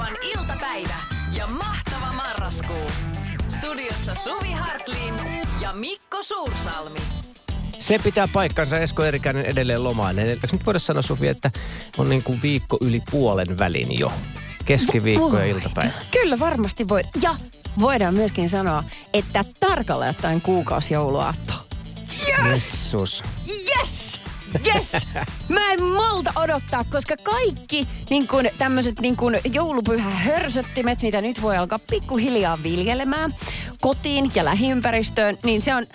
Radionovan iltapäivä ja mahtava marraskuu. Studiossa Suvi Hartlin ja Mikko Suursalmi. Se pitää paikkansa Esko Erikäinen edelleen lomainen. Eikö nyt voida sanoa Sofi, että on niin kuin viikko yli puolen välin jo. Keskiviikko ja iltapäivä. Kyllä varmasti voi. Ja voidaan myöskin sanoa, että tarkalleen ottaen kuukausi jouluaatto. Jessus. Yes! Yes! Mä en malta odottaa, koska kaikki niin kun, tämmöiset niin kun joulupyhä hörsöttimet, mitä nyt voi alkaa pikkuhiljaa viljelemään kotiin ja lähiympäristöön, niin se on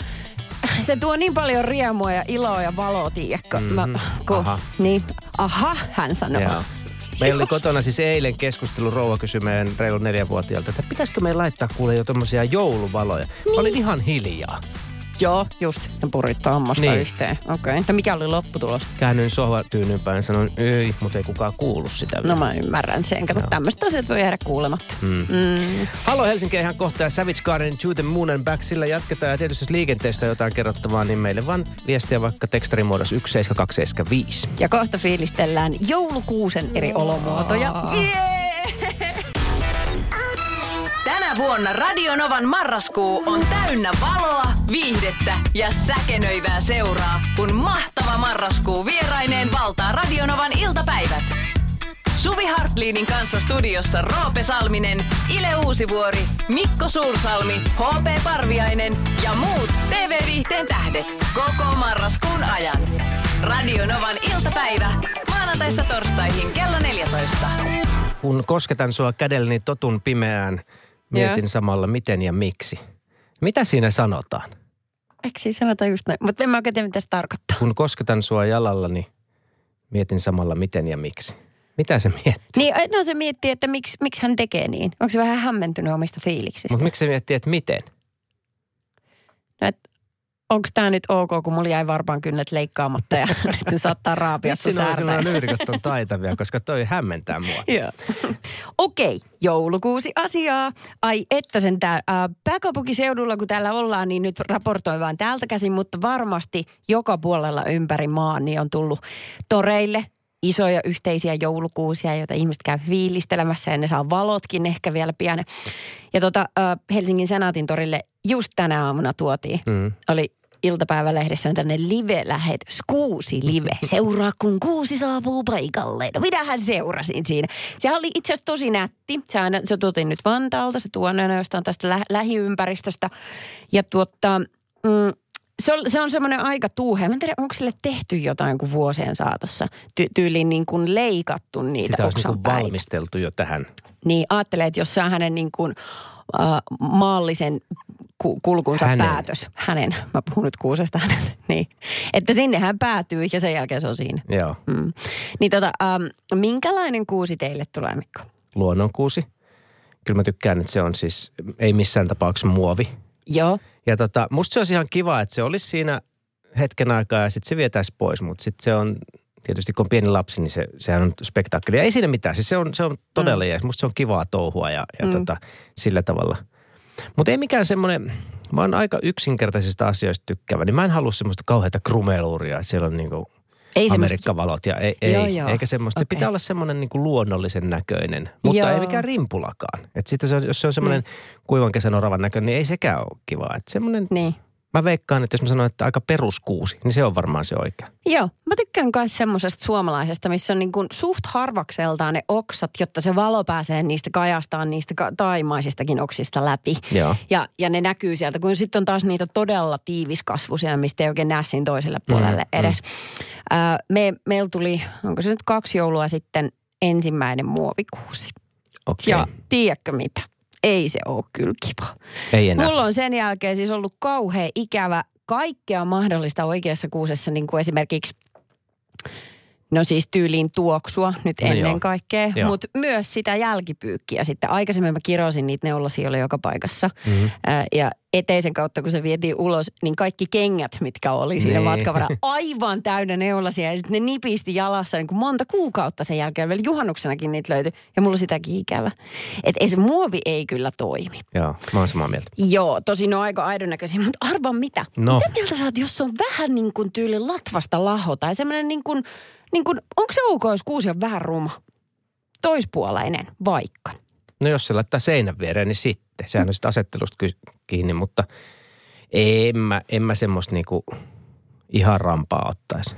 se tuo niin paljon riemua ja iloa ja valoa, tiedätkö? Mä, Mhm. kun, Aha. Niin, aha, hän sanoo. Joo. Meillä oli kotona siis eilen keskustelu rouva kysyi meidän reilun neljänvuotiaalta, että pitäisikö meidän laittaa kuule jo tommosia jouluvaloja. Mä olin ihan hiljaa. Joo, just. Ne purittaa hammasta Niin. yhteen. Okei. Okay. No mikä oli lopputulos? Käännyin sohvatyynyn päin ja sanoin, ei, mutta ei kukaan kuulu sitä. No vielä." mä ymmärrän sen. Kato, Joo. tämmöistä asiat voi jäädä kuulematta. Mm. Mm. Halo Helsinki ihan kohta ja Savage Garden To the Moon and Back. Sillä jatketaan ja tietysti jos liikenteestä jotain kerrottavaa, niin meille vaan viestiä vaikka tekstarimuodossa 17275. Ja kohta fiilistellään joulukuusen eri olomuotoja. Jee! Vuonna Radionovan marraskuu on täynnä valoa, viihdettä ja säkenöivää seuraa, kun mahtava marraskuu vieraineen valtaa Radionovan iltapäivät. Suvi Hartliinin kanssa studiossa Roope Salminen, Ile Uusivuori, Mikko Suursalmi, HP Parviainen ja muut TV-viihteen tähdet koko marraskuun ajan. Radionovan iltapäivä maanantaista torstaihin kello 14. Kun kosketan sua kädelläni totun pimeään, mietin Joo. samalla miten ja miksi. Mitä siinä sanotaan? Eikö siis sanota just näin? Mutta en mä oikein tiedä, mitä se tarkoittaa. Kun kosketan sua jalallani, mietin samalla miten ja miksi. Mitä se miettii? Niin, no se miettii, että miksi, miksi hän tekee niin. Onko se vähän hämmentynyt omista fiiliksistä? Mutta miksi se miettii, että miten? Onko tämä nyt ok, kun mulla jäi varmaan kynnet leikkaamatta ja nyt saattaa raapia sun säärtä. lyyrikot on taitavia, koska toi hämmentää mua. Joo. Okei, joulukuusi asiaa. Ai että sen tää, ää, pääkaupunkiseudulla kun täällä ollaan, niin nyt raportoin vaan täältä käsin, mutta varmasti joka puolella ympäri maan niin on tullut toreille isoja yhteisiä joulukuusia, joita ihmiset käy fiilistelemässä ja ne saa valotkin ehkä vielä pian. Ja tota, Helsingin Senaatin torille just tänä aamuna tuotiin. Mm. Oli iltapäivälehdessä on tänne live-lähetys, kuusi live. Seuraa, kun kuusi saapuu paikalle. No minähän seurasin siinä. Se oli itse asiassa tosi nätti. Se, aina, se tuotiin nyt Vantaalta, se tuo aina jostain tästä lä- lähiympäristöstä. Ja tuotta, mm, se on, se on semmoinen aika tuuhe. Mä en tiedä, onko sille tehty jotain kuin vuosien saatossa. Ty- tyyliin niin kuin leikattu niitä Sitä olisi niin valmisteltu jo tähän. Niin ajattelee, että jos se on hänen niin kuin, äh, maallisen ku- kulkunsa Hänen. päätös. Hänen. Mä puhun nyt kuusesta hänen. niin. Että sinne hän päätyy ja sen jälkeen se on siinä. Joo. Mm. Niin tota, ähm, minkälainen kuusi teille tulee, Mikko? Luonnonkuusi. Kyllä mä tykkään, että se on siis, ei missään tapauksessa muovi. Joo. Ja tota, musta se olisi ihan kiva, että se olisi siinä hetken aikaa ja sitten se vietäisi pois, mutta sitten se on, tietysti kun on pieni lapsi, niin se, sehän on spektaakkeli. Ja ei siinä mitään, siis se on, se on todella mm. jees. Musta se on kivaa touhua ja, ja Mm. mm. tota, sillä tavalla. Mutta ei mikään semmoinen, mä oon aika yksinkertaisista asioista tykkäävä, niin mä en halua semmoista kauheata krumeluuria, että siellä on niinku Ei Amerikkavalot ja ei, ei Joo, joo. eikä semmoista. Se Okei. pitää olla semmoinen niinku luonnollisen näköinen, mutta Joo. ei mikään rimpulakaan. Et sitten se on, jos se on semmoinen kuivan kesän oravan näköinen, niin ei sekään ole kivaa. Et semmoinen, Niin. Mä veikkaan, että jos mä sanon, että aika peruskuusi, niin se on varmaan se oikea. Joo, mä tykkään myös semmoisesta suomalaisesta, missä on niin kuin suht harvakseltaan ne oksat, jotta se valo pääsee niistä kajastaan niistä ka- taimaisistakin oksista läpi. Joo. Ja, ja ne näkyy sieltä, kun sitten on taas niitä todella tiiviskasvuisia, mistä ei oikein näe siinä toiselle puolelle Mm, edes. Ää, me, meillä tuli, onko se nyt kaksi joulua sitten, ensimmäinen muovikuusi. Okei. Ja tiedätkö mitä? Ei se ole kyllä kiva. Ei enää. Mulla on sen jälkeen siis ollut kauhean ikävä kaikkea mahdollista oikeassa kuusessa, niin kuin esimerkiksi No siis tyyliin tuoksua nyt No ennen joo. kaikkea, mutta myös sitä jälkipyykkiä sitten. Aikaisemmin mä kirosin niitä neulasia oli joka paikassa. Mhm. Ää, ja eteisen kautta, kun se vietiin ulos, niin kaikki kengät, mitkä oli siinä Niin. matkan varrella, aivan täynnä neulasia. Ja sitten ne nipisti jalassa niin kuin monta kuukautta sen jälkeen. Vielä juhannuksenakin niitä löytyi. Ja mulla sitäkin ikävä. Että ei se muovi ei kyllä toimi. Joo, mä oon samaa mieltä. Joo, tosi ne on aika aidon näköisiä, mutta arva mitä. No. Mitä mieltä sä oot, jos se on vähän niin kuin tyyli latvasta laho tai semmoinen niin kuin, niin kuin, onko se ok, jos kuusi on vähän ruma? toispuolainen, vaikka. No jos se laittaa seinän viereen, niin sitten. Sehän on sitten asettelusta kiinni, mutta en mä, en mä semmoista niinku ihan rampaa ottaisi.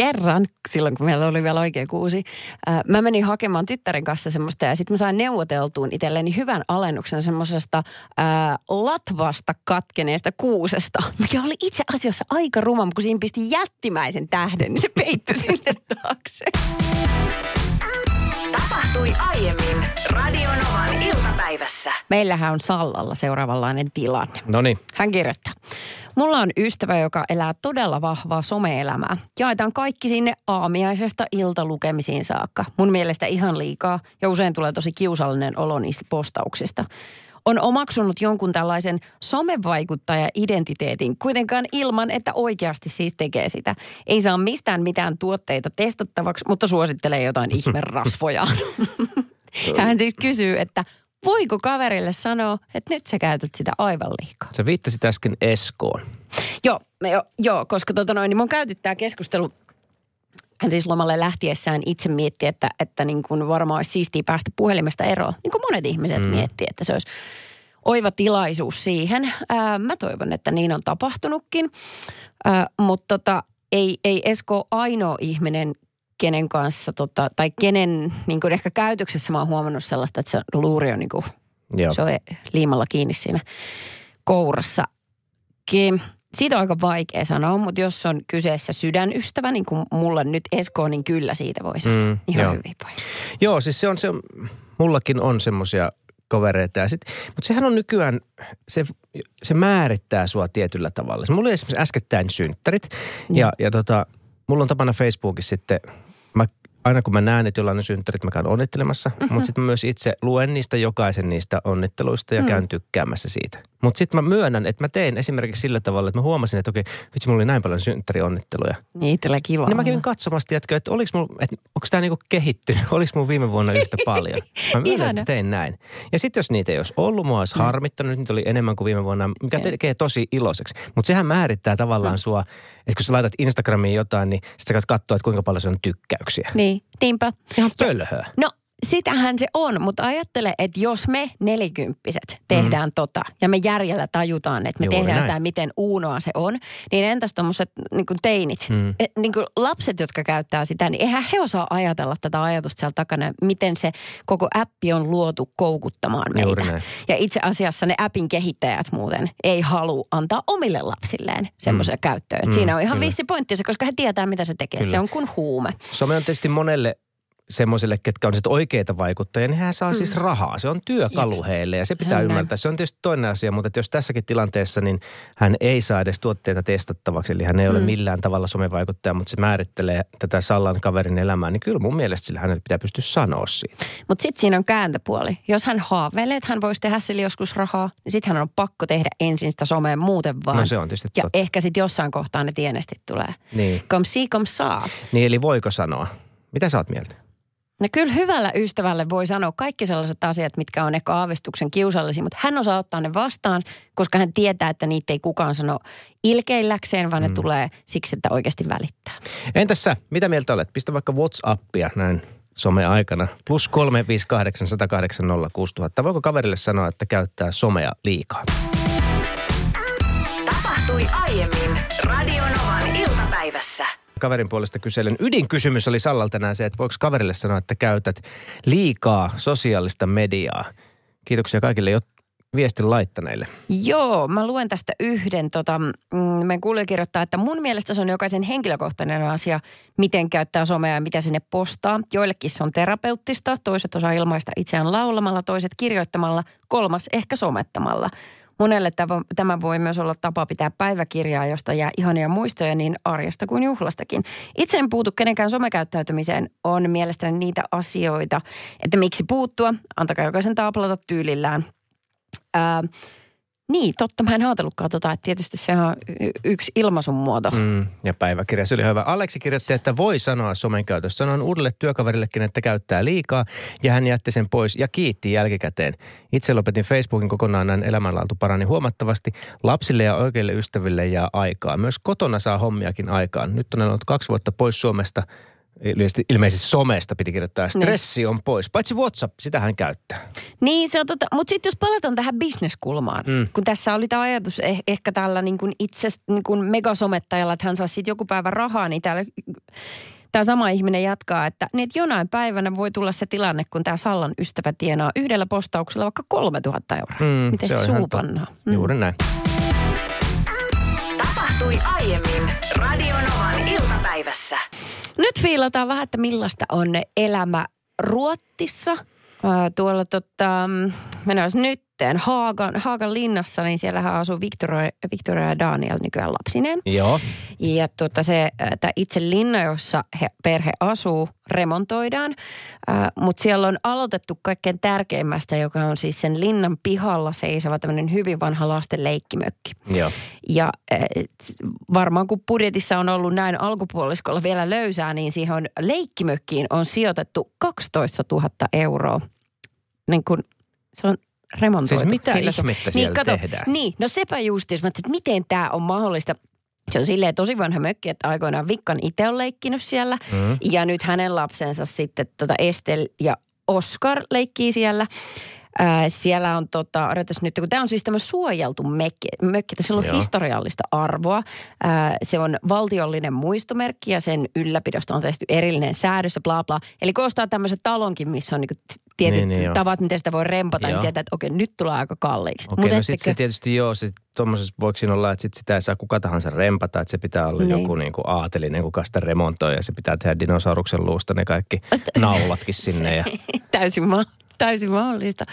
Kerran, silloin kun meillä oli vielä oikein kuusi, ää, mä menin hakemaan tyttären kanssa semmoista ja sitten mä sain neuvoteltuun itselleni hyvän alennuksen semmoisesta latvasta katkeneesta kuusesta, mikä oli itse asiassa aika ruma, mutta kun siinä pisti jättimäisen tähden, niin se peittyi sinne taakse. Tapahtui aiemmin Radionovan iltapäivässä. Meillähän on Sallalla seuraavanlainen tilanne. No niin, Hän kirjoittaa. Mulla on ystävä, joka elää todella vahvaa some-elämää. Jaetaan kaikki sinne aamiaisesta iltalukemisiin saakka. Mun mielestä ihan liikaa ja usein tulee tosi kiusallinen olo niistä postauksista. On omaksunut jonkun tällaisen somevaikuttaja-identiteetin kuitenkaan ilman, että oikeasti siis tekee sitä. Ei saa mistään mitään tuotteita testattavaksi, mutta suosittelee jotain ihmerasvojaan. Ja hän siis kysyy, että voiko kaverille sanoa, että nyt sä käytät sitä aivan liikaa. sä viittasit äsken Eskoon. Joo, me jo, joo koska tota noin, niin mun käyty tämä keskustelu hän siis lomalle lähtiessään itse mietti, että, että niin kuin varmaan olisi siistiä päästä puhelimesta eroon. Niin kuin monet ihmiset mm. miettii, että se olisi oiva tilaisuus siihen. Ää, mä toivon, että niin on tapahtunutkin. Ää, mutta tota, ei, ei Esko ainoa ihminen, kenen kanssa, tota, tai kenen niin kuin ehkä käytöksessä mä oon huomannut sellaista, että se luuri on niin kuin, Joo. se on liimalla kiinni siinä kourassa. Ki- Siitä on aika vaikea sanoa, mutta jos on kyseessä sydänystävä, niin kuin mulla nyt Esko, niin kyllä siitä voi sanoa Mm, mm, ihan joo. hyvin voi. Joo, siis se on se, mullakin on semmoisia kavereita. Ja sit, mutta sehän on nykyään, se, se määrittää sua tietyllä tavalla. Mulla oli esimerkiksi äskettäin synttärit ja, ja tota, mulla on tapana Facebookissa sitten, aina kun mä näen, että jollain on synttärit, mä käyn onnittelemassa. Mm-hmm. Mutta sitten mä myös itse luen niistä jokaisen niistä onnitteluista ja mm. käyn tykkäämässä siitä. Mutta sitten mä myönnän, että mä tein esimerkiksi sillä tavalla, että mä huomasin, että okei, vitsi, mulla oli näin paljon synttärionnitteluja. Niin itsellä kiva. Niin mä kävin katsomassa, tiedätkö, että oliks mulla, että onko tämä niinku kehittynyt, oliko mulla viime vuonna yhtä paljon. Mä myönnän, että tein näin. Ja sitten jos niitä ei olisi ollut, mua olisi harmittanut, niitä oli enemmän kuin viime vuonna, mikä tekee tosi iloiseksi. Mutta sehän määrittää tavallaan sua, että kun sä laitat Instagramiin jotain, niin sit sä katsoa, että kuinka paljon se on tykkäyksiä. Niin, niinpä. Ihan pölhöä. No sitähän se on, mutta ajattele, että jos me nelikymppiset tehdään mm. tota ja me järjellä tajutaan, että me Juuri tehdään näin. sitä miten uunoa se on, niin entäs tuommoiset niin teinit, Mm. mm. niin lapset, jotka käyttää sitä, niin eihän he osaa ajatella tätä ajatusta siellä takana, miten se koko appi on luotu koukuttamaan meitä. Juuri näin. Ja itse asiassa ne appin kehittäjät muuten ei halua antaa omille lapsilleen semmoiselle mm. käyttöön. Mm, Siinä on ihan kyllä. vissi pointtinsa, koska he tietää, mitä se tekee. Kyllä. Se on kuin huume. Some on tietysti monelle semmoiselle, ketkä on sitten oikeita vaikuttajia, niin hän saa mm. siis rahaa. Se on työkalu Jep. heille ja se Se pitää on ymmärtää. Se on tietysti toinen asia, mutta että jos tässäkin tilanteessa, niin hän ei saa edes tuotteita testattavaksi. Eli hän ei ole Mm. millään tavalla somevaikuttaja, mutta se määrittelee tätä Sallan kaverin elämää. Niin kyllä mun mielestä sillä hänelle pitää pystyä sanoa siitä. Mutta sitten siinä on kääntöpuoli. Jos hän haaveilee, että hän voisi tehdä sille joskus rahaa, niin sitten hän on pakko tehdä ensin sitä somea muuten vaan. No se on tietysti Ja totta. ehkä sitten jossain kohtaa ne tienestit tulee. Niin. Kom si, kom saa. niin, eli voiko sanoa? Mitä sä oot mieltä? No kyllä hyvällä ystävälle voi sanoa kaikki sellaiset asiat, mitkä on ehkä aavistuksen kiusallisia, mutta hän osaa ottaa ne vastaan, koska hän tietää, että niitä ei kukaan sano ilkeilläkseen, vaan ne tulee siksi, että oikeasti välittää. Entäs sä? Mitä mieltä olet? Pistä vaikka Whatsappia näin some-aikana. Plus 358 108 06000. Voiko kaverille sanoa, että käyttää somea liikaa? Tapahtui aiemmin Radionovan iltapäivässä. Kaverin puolesta kyselen. Ydinkysymys oli Sallalta tänään se, että voiko kaverille sanoa, että käytät liikaa sosiaalista mediaa. Kiitoksia kaikille jo viestin laittaneille. Joo, mä luen tästä yhden. Tota, mm, meidän kuulija kirjoittaa, että mun mielestä se on jokaisen henkilökohtainen asia, miten käyttää somea ja mitä sinne postaa. Joillekin se on terapeuttista, toiset osaa ilmaista itseään laulamalla, toiset kirjoittamalla, kolmas ehkä somettamalla. Monelle tämä- voi myös olla tapa pitää päiväkirjaa, josta jää ihania muistoja niin arjesta kuin juhlastakin. Itse en puutu kenenkään somekäyttäytymiseen. On mielestäni niitä asioita, että miksi puuttua. Antakaa jokaisen taaplata tyylillään. Ää, niin, totta. Mä en ajatellutkaan tota, että tietysti se on yksi ilmaisun muoto. Mm. Ja päiväkirja, se oli hyvä. Aleksi kirjoitti, että voi sanoa somen käytössä. Sanoin uudelle työkaverillekin, että käyttää liikaa ja hän jätti sen pois ja kiitti jälkikäteen. Itse lopetin Facebookin kokonaan, näin elämänlaatu parani huomattavasti. Lapsille ja oikeille ystäville jää aikaa. Myös kotona saa hommiakin aikaan. Nyt olen ollut kaksi vuotta pois Suomesta ilmeisesti, ilmeisesti somesta piti kirjoittaa, stressi on pois. Paitsi WhatsApp, sitä hän käyttää. Niin, se on tota, mutta sitten jos palataan tähän bisneskulmaan, mm. kun tässä oli tämä ajatus eh, ehkä tällä niin kuin itse niin kuin megasomettajalla, että hän saa sitten joku päivä rahaa, niin täällä tämä sama ihminen jatkaa, että, niin että jonain päivänä voi tulla se tilanne, kun tämä Sallan ystävä tienaa yhdellä postauksella vaikka 3000 euroa. Mm, Miten suupannaa? Mm. Juuri näin. Tapahtui aiemmin Radionovan iltapäivässä. Nyt fiilataan vähän, että millaista on elämä Ruottissa. tuolla tota, mennään nyt Haagan, Haagan linnassa, niin siellähän asuu Victoria, Victoria ja Daniel nykyään lapsinen. Joo. Ja tuota se, tämä itse linna, jossa he, perhe asuu, remontoidaan. Äh, Mutta siellä on aloitettu kaikkein tärkeimmästä, joka on siis sen linnan pihalla seisova tämmöinen hyvin vanha lasten leikkimökki. Joo. Ja äh, varmaan kun budjetissa on ollut näin alkupuoliskolla vielä löysää, niin siihen on leikkimökkiin on sijoitettu 12 000 euroa. Niin kun, se on remontoitu. Siis mitä ihmettä niin, siellä kato, tehdään? Niin, no sepä just, että miten tämä on mahdollista. Se on silleen tosi vanha mökki, että aikoinaan Vikkan itse on leikkinyt siellä. Mm. Ja nyt hänen lapsensa sitten tota Estel ja Oscar leikkii siellä. Ää, siellä on tota, odotas nyt, kun tämä on siis tämä suojeltu mökki, mökki sillä on Joo. historiallista arvoa. Ää, se on valtiollinen muistomerkki ja sen ylläpidosta on tehty erillinen säädös ja bla bla. Eli koostaa tämmöisen talonkin, missä on niinku tietyt niin, niin, tavat, miten sitä voi rempata, niin joo. niin tietää, että okei, nyt tulee aika kalliiksi. Okei, Mut no sitten se tietysti joo, se tuommoisessa voiko siinä olla, että sit sitä ei saa kuka tahansa rempata, että se pitää olla niin. joku niin kuin aatelinen, kuka sitä remontoi ja se pitää tehdä dinosauruksen luusta ne kaikki naulatkin sinne. Ja... Täysin maa täysin mahdollista.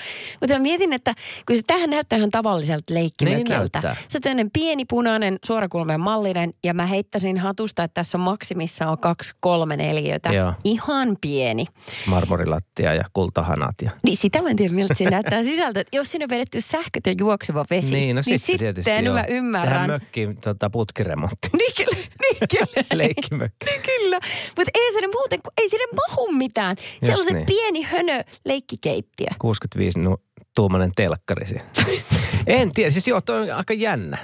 Mutta mä mietin, että kun se tähän näyttää ihan tavalliselta leikkimökeltä. Niin se on tämmöinen pieni punainen suorakulmeen mallinen ja mä heittäisin hatusta, että tässä on maksimissa on kaksi, kolme neliötä. Joo. Ihan pieni. Marmorilattia ja kultahanat. Ja... Niin sitä mä en tiedä, miltä se näyttää sisältä. Jos sinne on vedetty sähköt ja juokseva vesi, niin, no niin sitten, sitten joo. mä ymmärrän. Tähän mökkiin tota, putkiremontti. Niin kyllä. Niin kyllä. Leikkimökki. Niin kyllä. Mutta ei sinne muuten, ei sinne mahu mitään. Se on se niin. pieni hönö leikkikeittiö keittiö. 65 no, tuumainen telkkari En tiedä, siis joo, toi on aika jännä.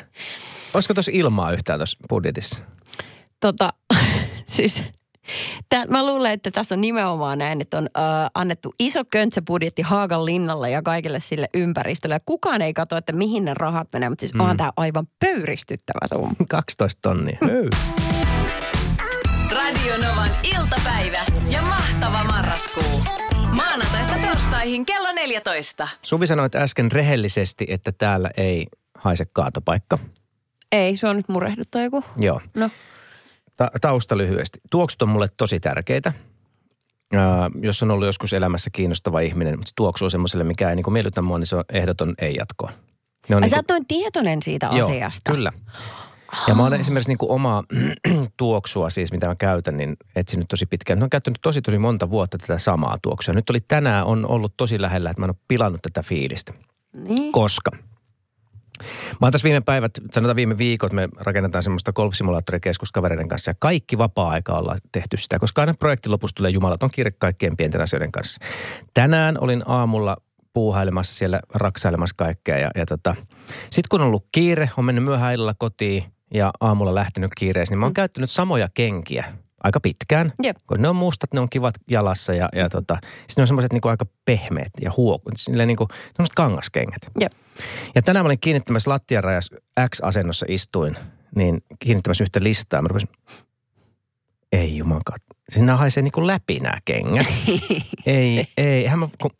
Olisiko tuossa ilmaa yhtään tuossa budjetissa? Tota, siis Tää, mä luulen, että tässä on nimenomaan näin, että on äh, annettu iso köntsä-budjetti Haagan linnalle ja kaikille sille ympäristölle. Ja kukaan ei katso, että mihin ne rahat menee, mutta siis mm. onhan tämä aivan pöyristyttävä summa. 12 tonnia. Radio Novan iltapäivä ja mahtava marraskuu. Maanantaista torstaihin kello 14. Suvi sanoit äsken rehellisesti, että täällä ei haise kaatopaikka. Ei, se on nyt murehduttaa joku. Joo. No. Ta- tausta lyhyesti. Tuoksut on mulle tosi tärkeitä. Uh, jos on ollut joskus elämässä kiinnostava ihminen, mutta se tuoksuu semmoiselle, mikä ei niin miellytä mua, niin se on ehdoton ei jatkoa. Ne on niin kuin... Sä oot noin tietoinen siitä Joo, asiasta. kyllä. Ja mä olen esimerkiksi niin kuin omaa tuoksua siis, mitä mä käytän, niin etsinyt tosi pitkään. Mä oon käyttänyt tosi tosi monta vuotta tätä samaa tuoksua. Nyt oli tänään on ollut tosi lähellä, että mä en ole pilannut tätä fiilistä. Niin. Koska Mä oon tässä viime päivät, sanotaan viime viikot, me rakennetaan semmoista golfsimulaattorikeskus kavereiden kanssa ja kaikki vapaa-aika ollaan tehty sitä, koska aina projektin lopussa tulee jumalaton kirje kaikkien pienten asioiden kanssa. Tänään olin aamulla puuhailemassa siellä, raksailemassa kaikkea ja, ja tota, sitten kun on ollut kiire, on mennyt myöhään illalla kotiin, ja aamulla lähtenyt kiireessä, niin mä oon mm. käyttänyt samoja kenkiä aika pitkään. Yep. Kun ne on mustat, ne on kivat jalassa ja, ja tota, sitten ne on semmoiset niinku aika pehmeät ja huokut. Niinku, semmoiset kangaskengät. Yep. Ja tänään mä olin kiinnittämässä lattiarajas X-asennossa istuin, niin kiinnittämässä yhtä listaa. Mä rupesin, ei jumankaan. Siinä haisee niinku läpi nämä kengät. ei, ei.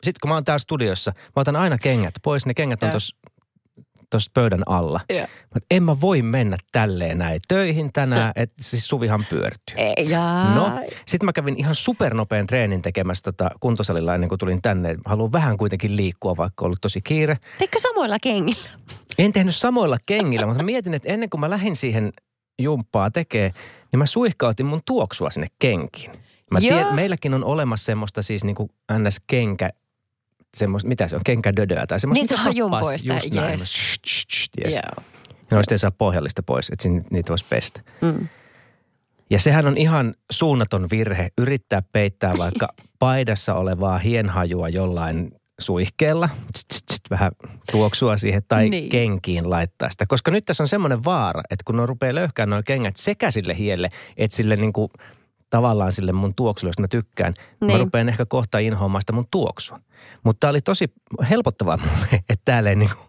Sitten kun mä oon täällä studiossa, mä otan aina kengät pois. Ne kengät on tuossa tuossa pöydän alla. Yeah. Mutta en mä voi mennä tälleen näin töihin tänään, että siis Suvihan pyörtyy. Ei, no, sitten mä kävin ihan supernopean treenin tekemässä tota kuntosalilla ennen kuin tulin tänne. Haluan vähän kuitenkin liikkua, vaikka ollut tosi kiire. Teikö samoilla kengillä? En tehnyt samoilla kengillä, mutta mietin, että ennen kuin mä lähdin siihen jumppaa tekee, niin mä suihkautin mun tuoksua sinne kenkiin. Mä tiedän, meilläkin on olemassa semmoista siis niin kuin NS-kenkä semmoista, mitä se on, kenkädödöä tai semmoista. Niin se on jumpoista, just näin, yes. Shh, shh, shh, yes. Yeah. Noista ei saa pohjallista pois, että niitä voisi pestä. Mm. Ja sehän on ihan suunnaton virhe yrittää peittää vaikka paidassa olevaa hienhajua jollain suihkeella, vähän tuoksua siihen tai niin. kenkiin laittaa sitä. Koska nyt tässä on semmoinen vaara, että kun ne rupeaa löyhkään nuo kengät sekä sille hielle, että sille niin kuin tavallaan sille mun tuoksulle, josta mä tykkään. Niin. Mä rupean ehkä kohta inhoamaan sitä mun tuoksua. Mutta tää oli tosi helpottavaa mulle, että täällä ei niinku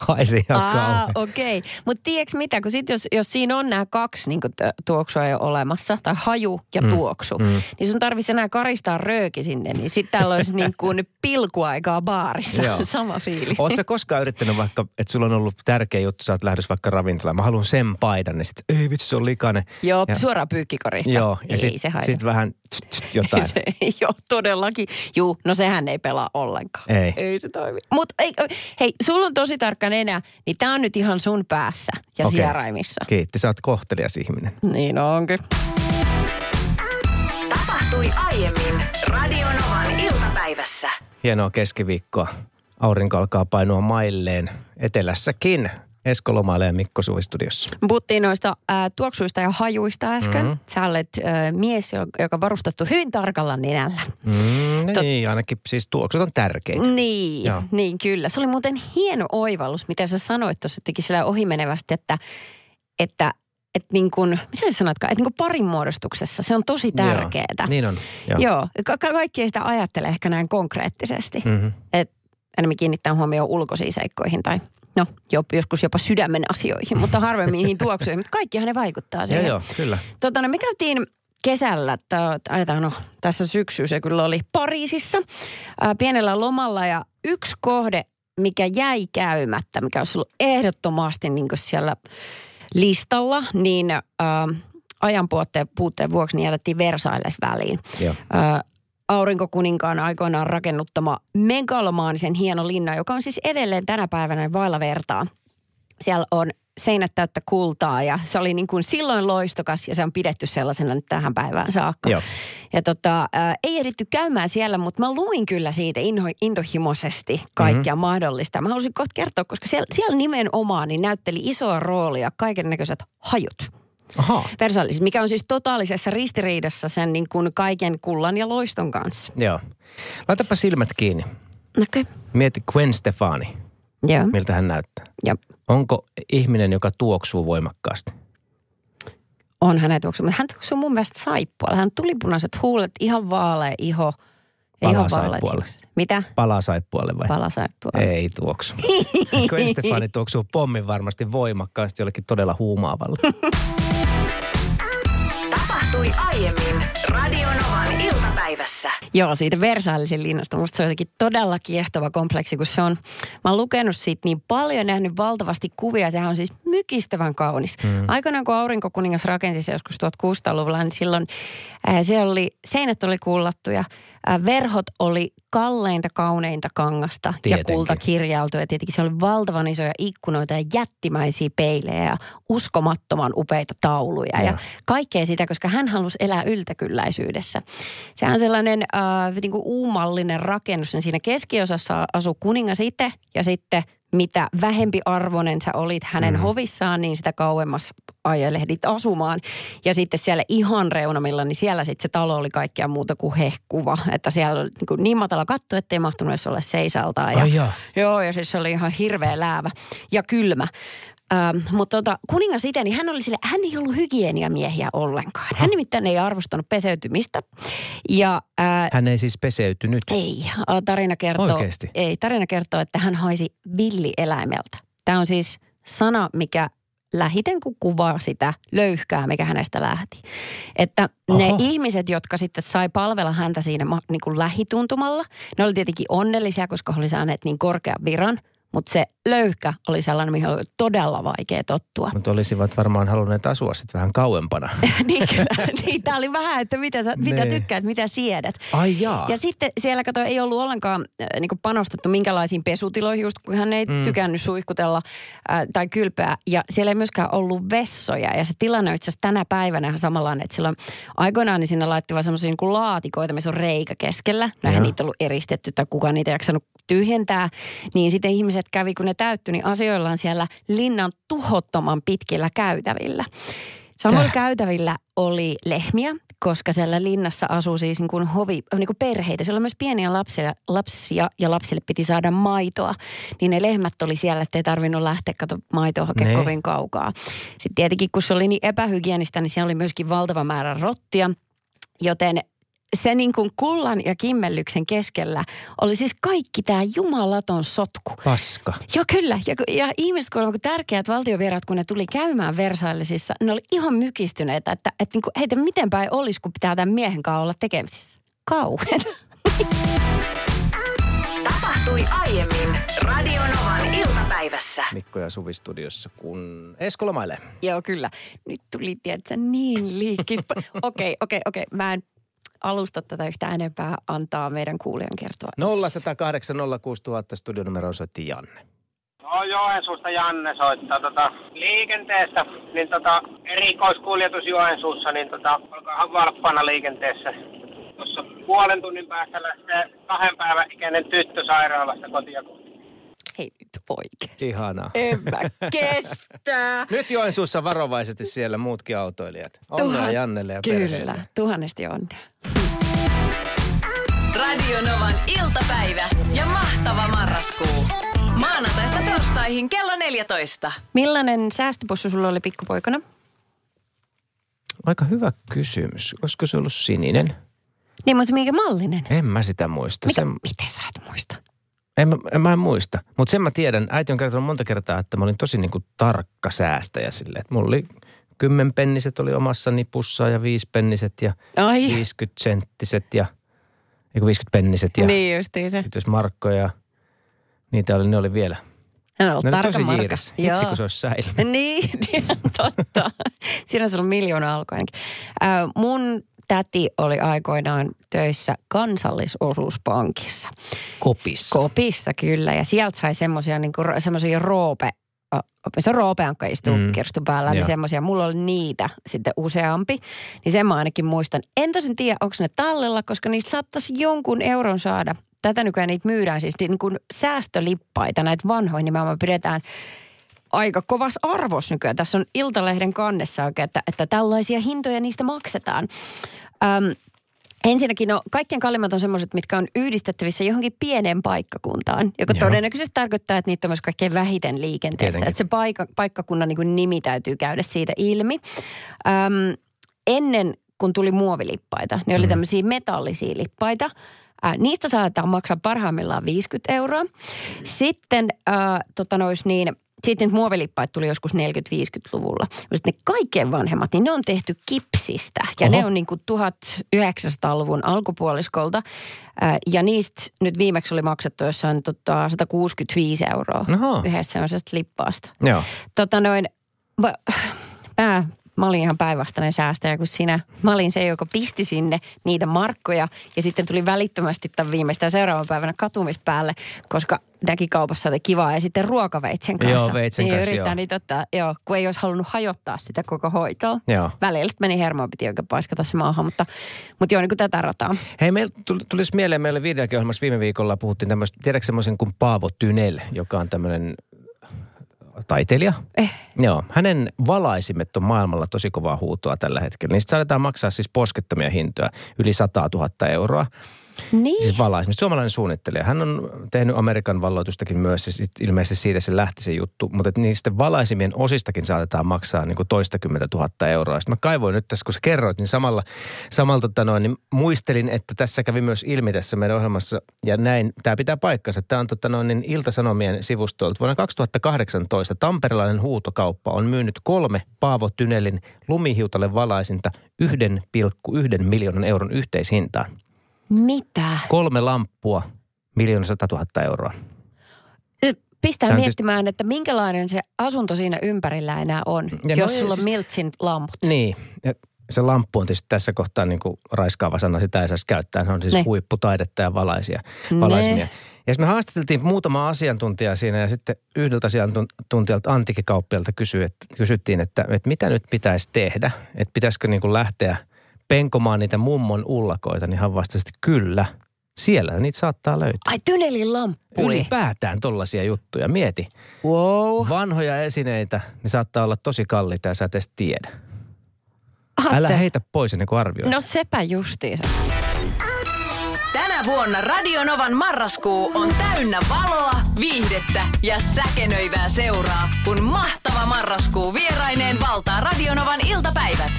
haise ihan Aa, okei. Okay. Mutta tiedätkö mitä, kun sit jos, jos siinä on nämä kaksi niin tuoksua jo olemassa, tai haju ja Mm, tuoksu, mm. niin sun tarvitsisi enää karistaa rööki sinne, niin sitten täällä olisi niin kuin pilkuaikaa baarissa. Joo. Sama fiilis. Oletko koskaan yrittänyt vaikka, että sulla on ollut tärkeä juttu, sä oot lähdössä vaikka ravintolaan, mä haluan sen paidan, niin sit ei vitsi se on likainen. Joo, Ja- suoraan pyykkikorista. Joo, ja ei sit, vähän tst, tst, jotain. Se, joo, todellakin. Juu, no sehän ei pelaa ollenkaan. Ei. Ei se toimi. Mutta hei, sulla on tosi tarkka nenä, niin tää on nyt ihan sun päässä ja Okei. sieraimissa. Kiitti, sä oot kohtelias ihminen. Niin onkin. Tapahtui aiemmin Radionovan iltapäivässä. Hienoa keskiviikkoa. Aurinko alkaa painua mailleen etelässäkin. Esko Lomaile ja Mikko Suvistudiossa. Puhuttiin noista ää, tuoksuista ja hajuista äsken. Mhm. Mm. Sä olet ää, mies, jo- joka varustettu hyvin tarkalla nenällä. Mm, Tot- niin, ainakin siis tuoksut on tärkeitä. Niin, Joo. niin kyllä. Se oli muuten hieno oivallus, mitä sä sanoit tuossa jotenkin sillä ohimenevästi, että, että että niin kuin, mitä sä sanotkaan, että niin kuin parin muodostuksessa se on tosi tärkeää. Joo, niin on. Joo. Joo, ka- ka- kaikki ei sitä ajattele ehkä näin konkreettisesti. Mm. Mm-hmm. Että enemmän kiinnittää huomioon ulkoisiin seikkoihin tai no, jo, joskus jopa sydämen asioihin, mutta harvemmin niihin tuoksuihin. Mutta kaikkihan ne vaikuttaa siihen. joo, kyllä. Tota, no, me käytiin kesällä, ajetaan, no, tässä syksyä se kyllä oli Pariisissa, ää, pienellä lomalla ja yksi kohde, mikä jäi käymättä, mikä olisi ollut ehdottomasti niin siellä listalla, niin ää, ajan puutteen, puutteen vuoksi niin jätettiin Versailles väliin. Joo. Ää, aurinkokuninkaan aikoinaan rakennuttama megalomaanisen hieno linna, joka on siis edelleen tänä päivänä vailla vertaa. Siellä on seinät täyttä kultaa ja se oli niin kuin silloin loistokas ja se on pidetty sellaisena nyt tähän päivään saakka. Joo. Ja tota, ää, ei ehditty käymään siellä, mutta mä luin kyllä siitä inho, intohimoisesti kaikkea mm-hmm. mahdollista. Mä halusin kohta kertoa, koska siellä, siellä nimenomaan niin näytteli isoa roolia kaiken näköiset hajut. Aha. Mikä on siis totaalisessa ristiriidassa sen niin kuin kaiken kullan ja loiston kanssa. Joo. Laitapa silmät kiinni. Okei. Okay. Mieti Gwen Stefani, Joo. miltä hän näyttää. Ja Onko ihminen, joka tuoksuu voimakkaasti? on hänen tuoksu. Mutta hän tuoksuu mun mielestä saippualla. Hän tuli punaiset huulet, ihan vaalea iho. Ja Palaa ihan vaaleat saippualle. hiukset. Mitä? Palaa saippualle vai? Pala saippualla. Ei tuoksu. Gwen Stefani tuoksuu pommin varmasti voimakkaasti jollekin todella huumaavalle. Tapahtui aiemmin Radionovan iltapäivässä. Joo, siitä Versaillesin linnasta. Musta se on jotenkin todella kiehtova kompleksi, kun se on, mä oon lukenut siitä niin paljon, nähnyt valtavasti kuvia. Sehän on siis mykistävän kaunis. Mm. Aikanaan kun aurinkokuningas rakensi se joskus 1600-luvulla, niin silloin ää, siellä oli, seinät oli kullattuja, ää, verhot oli kalleinta, kauneinta kangasta Tietenkin. ja kultakirjailtu. Ja tietenkin siellä oli valtavan isoja ikkunoita ja jättimäisiä peilejä ja uskomattoman upeita tauluja. Joo. Ja kaikkea sitä, koska hän halusi elää yltäkylläisyydessä. Sehän on sellainen äh, niin kuin uumallinen rakennus. Sen Siinä keskiosassa asuu kuningas itse ja sitten mitä vähempi arvoinen sä olit hänen mm. hovissaan, niin sitä kauemmas ajelehdit asumaan. Ja sitten siellä ihan reunamilla, niin siellä sitten se talo oli kaikkea muuta kuin hehkuva. Että siellä oli niin, kuin niin matala katto, ettei mahtunut edes olla seisaltaan. Ja, Ai jaa. Joo, ja siis se oli ihan hirveä läävä ja kylmä. Ähm, mutta tota, kuningas itse, niin hän oli sille, hän ei ollut hygieniamiehiä ollenkaan. Hän nimittäin ei arvostanut peseytymistä. Ja äh, Hän ei siis peseytynyt. ei, tarina kertoo, Oikeesti? ei, tarina kertoo, että hän haisi villieläimeltä. Tämä on siis sana, mikä lähiten kun kuvaa sitä löyhkää, mikä hänestä lähti. Että ne Oho. ihmiset, jotka sitten sai palvella häntä siinä niin kuin lähituntumalla, ne oli tietenkin onnellisia, koska he oli saaneet niin korkean viran. Mutta se löyhkä oli sellainen, mihin oli todella vaikea tottua. Mutta olisivat varmaan halunneet asua sitten vähän kauempana. niin, kyllä. niin, tämä oli vähän, että mitä, sä, mitä Nee. tykkäät, mitä siedät. Ai jaa. Ja sitten siellä kato, ei ollut ollenkaan äh, niin panostettu minkälaisiin pesutiloihin, just kun hän ei mm. tykännyt suihkutella äh, tai kylpeä. Ja siellä ei myöskään ollut vessoja. Ja se tilanne on itse asiassa tänä päivänä ihan samanlainen, että silloin aikoinaan niin sinne laittivat semmoisia niin laatikoita, missä on reikä keskellä. Joo. niitä ollut eristetty tai kukaan niitä ei jaksanut tyhjentää. Niin sitten ihmiset kävi, kun ne täyttyi, niin asioillaan siellä linnan tuhottoman pitkillä käytävillä. Täh. käytävillä oli lehmiä, koska siellä linnassa asuu siis niin kuin hovi, niin kuin perheitä. Siellä on myös pieniä lapsia, lapsia ja lapsille piti saada maitoa. Niin ne lehmät oli siellä, ettei tarvinnut lähteä kato maitoa hakemaan Ne. kovin kaukaa. Sitten tietenkin, kun se oli niin epähygienistä, niin siellä oli myöskin valtava määrä rottia. Joten se niin kuin kullan ja kimmellyksen keskellä oli siis kaikki tämä jumalaton sotku. Paska. Joo, kyllä. Ja, ja ihmiset kuulemma, kun tärkeät valtiovieraat, kun ne tuli käymään Versaillesissa, ne oli ihan mykistyneitä, että, että niin kuin, heitä miten päin olisi, kun pitää tämän miehen kanssa olla tekemisissä. Kauhean. Tapahtui aiemmin Radionovan iltapäivässä. Mikko ja Suvi studiossa, kun Esko lomailee. Joo, kyllä. Nyt tuli, tiedätkö, niin liikis. Okei, okei, okei. Mä en alusta tätä yhtä enempää antaa meidän kuulijan kertoa. 0108 06000 studionumero soitti Janne. No Joensuusta Janne soittaa tota, liikenteestä, niin tota, erikoiskuljetus Joensuussa, niin tota, olkaahan valppana liikenteessä. Tuossa puolen tunnin päästä lähtee kahden päivän ikäinen tyttö sairaalasta kotia. Hei nyt oikeesti. Ihanaa. En mä kestä. Nyt Joensuussa varovaisesti siellä muutkin autoilijat. Onnea Tuhan- Jannelle ja Kyllä, perheelle. tuhannesti onnea. Radionovan iltapäivä ja mahtava marraskuu. Maanantaista torstaihin kello 14. Millainen säästöpussu sulla oli pikkupoikana? Aika hyvä kysymys. Olisiko se ollut sininen? Niin, mutta minkä mallinen? En mä sitä muista. Mikä, Sen, miten sä et muista? En, mä- en, mä en muista. Mutta sen mä tiedän, äiti on kertonut monta kertaa, että mä olin tosi niinku tarkka säästäjä silleen. Että mulla oli kymmenpenniset oli omassa nipussa ja viispenniset ja Ai, 50 senttiset ja eikö 50 penniset ja niin justiin se. sitten markkoja. Niitä oli, ne oli vielä. Hän on ollut Ne oli tarkka tosi jiirissä. Hitsi, kun se olisi säilynyt. Niin, niin, totta. Siinä on ollut miljoona ainakin. Äh, mun täti oli aikoinaan töissä kansallisosuuspankissa. Kopissa. Kopissa kyllä, ja sieltä sai semmoisia semmoisia roope, se roopeankka istuu Mm. kirstun päällä, niin semmoisia, mulla oli niitä sitten useampi. Niin sen mä ainakin muistan. En tosin tiedä, onko ne tallella, koska niistä saattaisi jonkun euron saada. Tätä nykyään niitä myydään siis niin kuin säästölippaita, näitä vanhoja nimenomaan pidetään aika kovas arvos nykyään. Tässä on Iltalehden kannessa oikein, että, että tällaisia hintoja niistä maksetaan. Öm, ensinnäkin no, kaikkien kalliimmat on semmoiset, mitkä on yhdistettävissä johonkin pieneen paikkakuntaan, joka Joo. todennäköisesti tarkoittaa, että niitä on myös kaikkein vähiten liikenteessä. Tietenkin. Että se paikka, paikkakunnan niin kuin nimi täytyy käydä siitä ilmi. Öm, ennen kun tuli muovilippaita, ne oli tämmöisiä metallisia lippaita. Ää, niistä saadaan maksaa parhaimmillaan 50 euroa. Sitten ää, tota nois niin, sitten niitä muovilippaita tuli joskus 40-50-luvulla. Mutta ne kaikkein vanhemmat, niin ne on tehty kipsistä. Ja Oho. ne on niin kuin 1900-luvun alkupuoliskolta. Ää, ja niistä nyt viimeksi oli maksettu jossain tota, 165 euroa Oho. yhdestä sellaisesta lippaasta. Joo. Tota noin, mä, mä olin ihan päinvastainen säästäjä kuin sinä. Mä olin se, joka pisti sinne niitä markkoja ja sitten tuli välittömästi tämän viimeistään seuraavan päivänä katumispäälle, koska näki kaupassa jotain kivaa ja sitten ruokaveitsen kanssa. Joo, veitsen niin kanssa, yrittää joo. niitä ottaa, joo, kun ei olisi halunnut hajottaa sitä koko hoitoa. Joo. Välillä sitten meni hermoon, piti oikein paiskata se maahan, mutta, mutta joo, niin kuin tätä rataa. Hei, meillä tuli, tulisi mieleen, meille videokiohjelmassa viime viikolla puhuttiin tämmöistä, tiedätkö semmoisen kuin Paavo Tynel, joka on tämmöinen taiteilija. Eh. Joo, hänen valaisimet on maailmalla tosi kovaa huutoa tällä hetkellä. Niistä saadaan maksaa siis poskettomia hintoja, yli 100 000 euroa. Niin. Siis valaisimet, suomalainen suunnittelija. Hän on tehnyt Amerikan valloitustakin myös, sit ilmeisesti siitä se lähti se juttu. Mutta niistä valaisimien osistakin saatetaan maksaa niin kuin toista kymmentä tuhatta euroa. Sitten mä kaivoin nyt tässä, kun sä kerroit, niin samalla, samalla tota noin, niin muistelin, että tässä kävi myös ilmi tässä meidän ohjelmassa, ja näin, tämä pitää paikkansa. Tämä on tota noin, niin Ilta-Sanomien sivustolta. Vuonna 2018 tamperelainen huutokauppa on myynyt kolme Paavo Tynelin lumihiutalle valaisinta 1,1 miljoonan euron yhteishintaan. Mitä? Kolme lamppua, miljoona sata tuhatta euroa. Pistää Tämä on miettimään, että minkälainen se asunto siinä ympärillä enää on, Ja ja no jos ei sulla on siis- Miltsin lamput. Niin, ja se lamppu on tietysti tässä kohtaa niin kuin raiskaava sana, sitä ei saisi käyttää. Ne on siis Ne. huipputaidetta ja valaisia, Ne. valaismia. Ja sitten me haastateltiin muutama asiantuntija siinä ja sitten yhdeltä asiantuntijalta antiikikauppialta kysyi, että, kysyttiin, että, että mitä nyt pitäisi tehdä. Että pitäisikö niin kuin lähteä penkomaan niitä mummon ullakoita, niin hän vastasi, että kyllä, siellä niitä saattaa löytyä. Ai Tynelin lamppui. Ylipäätään tollaisia juttuja. Mieti, Wow. vanhoja esineitä, ne saattaa olla tosi kalliita ja sä et edes tiedä. Älä Aatte. heitä pois ennen kuin arvioit. No sepä justiinsa. Tänä vuonna Radionovan marraskuu on täynnä valoa, viihdettä ja säkenöivää seuraa, kun mahtava marraskuu vieraineen valtaa Radionovan iltapäivät.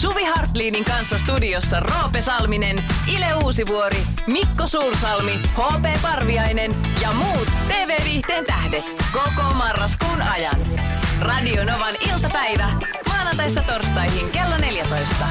Suvi Hartliinin kanssa studiossa Roope Salminen, Ile Uusivuori, Mikko Suursalmi, HP Parviainen ja muut TV-viihteen tähdet koko marraskuun ajan. Radio Novan iltapäivä maanantaista torstaihin kello 14.